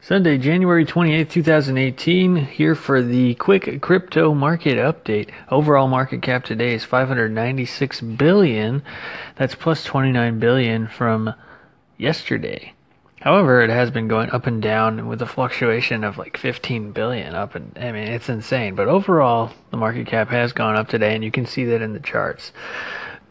Sunday, January 28th, 2018, here for the quick crypto market update. Overall market cap today is 596 billion. That's plus 29 billion from yesterday. However, it has been going up and down with a fluctuation of like 15 billion up and I mean, it's insane. But overall, the market cap has gone up today and you can see that in the charts.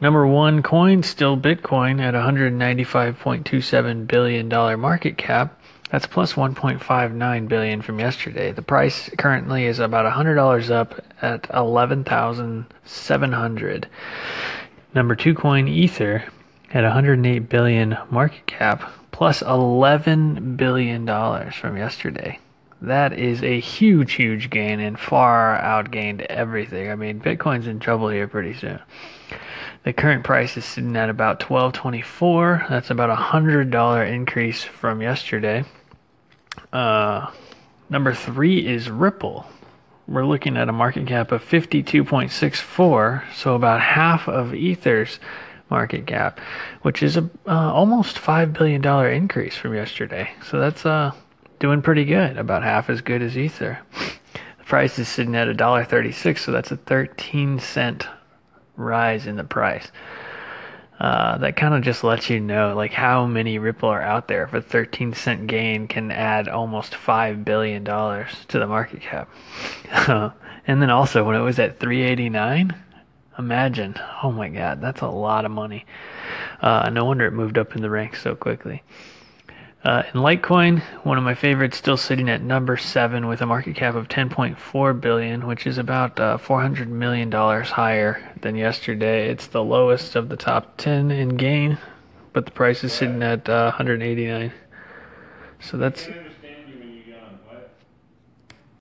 Number one coin, still Bitcoin at $195.27 billion market cap. That's plus 1.59 billion from yesterday. The price currently is about $100 up at 11,700. Number 2 coin Ether at 108 billion market cap plus 11 billion dollars from yesterday. That is a huge huge gain and far outgained everything. I mean, Bitcoin's in trouble here pretty soon. The current price is sitting at about 1224. That's about a $100 increase from yesterday. Uh, number three is Ripple. We're looking at a market cap of 52.64, so about half of Ether's market cap, which is a uh, almost five billion dollar increase from yesterday. So that's uh, doing pretty good, about half as good as Ether. The price is sitting at a dollar thirty-six, so that's a 13 cent rise in the price uh, that kind of just lets you know like how many Ripple are out there. If a 13 cent gain can add almost five billion dollars to the market cap, and then also when it was at 389, imagine, oh my God, that's a lot of money. Uh, no wonder it moved up in the ranks so quickly. Uh, in Litecoin, one of my favorites, still sitting at number seven with a market cap of 10.4 billion, which is about uh, 400 million dollars higher than yesterday. It's the lowest of the top 10 in gain, but the price is sitting at uh, 189. So that's